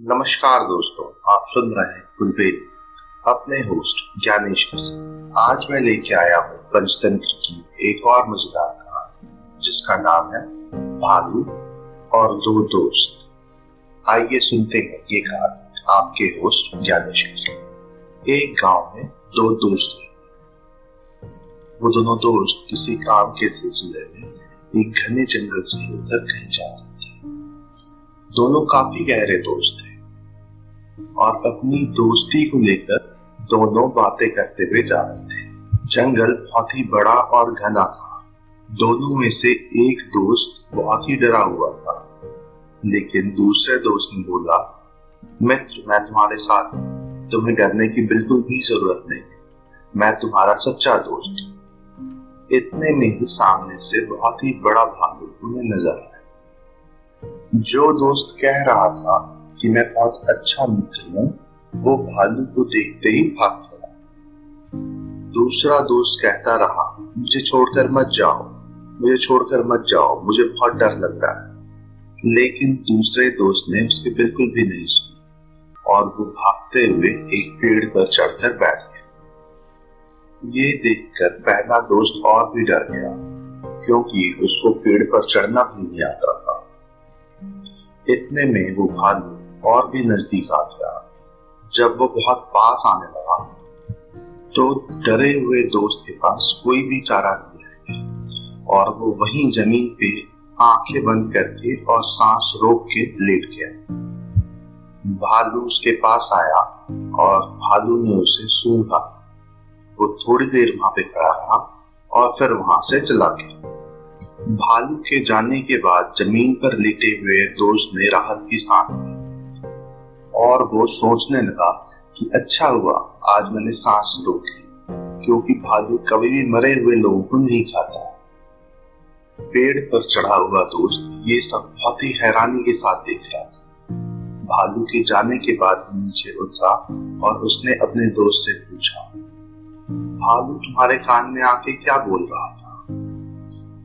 नमस्कार दोस्तों, आप सुन रहे हैं कुलबेरी, अपने होस्ट ज्ञानेश आज मैं लेके आया हूँ पंचतंत्र की एक और मज़ेदार कहानी, जिसका नाम है भालू और दो दोस्त। आइए सुनते हैं ये कहानी, आपके होस्ट ज्ञानेश एक गाँव में दो दोस्त वो दोनों दोस्त किसी काम के सिलसिले में एक घने जंगल से होकर कहीं जा रहे थे। दोनों काफ़ी गहरे दोस्त थे। और अपनी दोस्ती को लेकर दोनों बातें करते हुए जा रहे थे। जंगल बहुत ही बड़ा और घना था। दोनों में से एक दोस्त बहुत ही डरा हुआ था। लेकिन दूसरे दोस्त ने बोला, मित्र, मैं तुम्हारे साथ तुम्हें डरने की बिल्कुल भी ज़रूरत नहीं। मैं तुम्हारा सच्चा दोस्त इतने में ही सामने से बहुत ही बड़ा भालू उन्हें नज़र आया। जो दोस्त कह रहा था कि मैं बहुत अच्छा मित्र हूँ, वो भालू को देखते ही भाग पड़ा। दूसरा दोस्त कहता रहा, मुझे छोड़कर मत जाओ, मुझे छोड़कर मत जाओ, मुझे बहुत डर लग रहा है। लेकिन दूसरे दोस्त ने उसके बिल्कुल भी नहीं सुना, और वो भागते हुए एक पेड़ पर चढ़कर बैठ गया। ये देखकर पहला दोस्त और भी डर गया, क्योंकि उसको पेड़ पर चढ़ना भी नहीं आता था। इतने में वो भालू और भी नज़दीक आ गया। जब वो बहुत पास आने लगा तो डरे हुए दोस्त के पास कोई भी चारा नहीं रह गया और वो वहीं ज़मीन पे आँखें बंद करके और सांस रोक के लेट गया। भालू उसके पास आया और भालू ने उसे सूंघा। वो थोड़ी देर वहाँ पे खड़ा रहा और फिर वहाँ से चला गया। भालू के जाने के बाद ज़मीन पर लेटे हुए दोस्त ने राहत की सांस ली। और वो सोचने लगा कि अच्छा हुआ, आज मैंने सांस रोक ली, क्योंकि भालू कभी भी मरे हुए लोगों को नहीं खाता। पेड़ पर चढ़ा हुआ दोस्त ये सब बहुत ही हैरानी के साथ देख रहा था। भालू के जाने के बाद नीचे उतरा और उसने अपने दोस्त से पूछा, भालू, तुम्हारे कान में आके क्या बोल रहा था?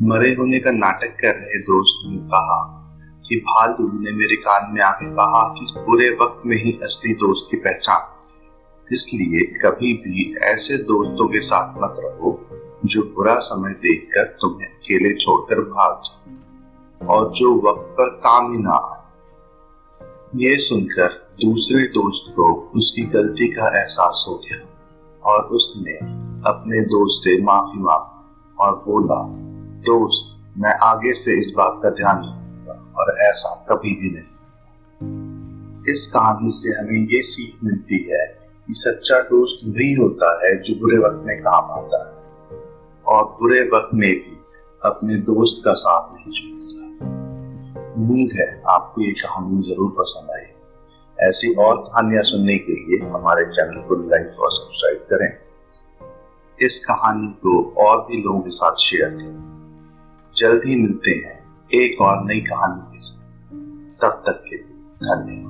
मरे होने का नाटक कर रहे दोस्त ने कहा कि भालू ने मेरे कान में आके कहा कि बुरे वक्त में ही असली दोस्त की पहचान। इसलिए कभी भी ऐसे दोस्तों के साथ मत रहो, जो बुरा समय देखकर तुम्हें अकेले छोड़कर भाग जाए और जो वक्त पर काम ही ना आए। ये सुनकर दूसरे दोस्त को उसकी गलती का एहसास हो गया और उसने अपने दोस्त से माफ़ी मांगी और बोला, दोस्त, मैं आगे से इस बात का ध्यान और ऐसा कभी भी नहीं। इस कहानी से हमें ये सीख मिलती है कि सच्चा दोस्त वही होता है जो बुरे वक्त में काम आता है। और बुरे वक्त में भी अपने दोस्त का साथ नहीं छोड़ता। उम्मीद है आपको ये कहानी ज़रूर पसंद आई। ऐसी और कहानियाँ सुनने के लिए हमारे चैनल को लाइक और सब्सक्राइब करें। इस कहानी को और भी लोगों के साथ शेयर करें। जल्द ही मिलते हैं एक और नई कहानी के साथ। तब तक के लिए धन्यवाद।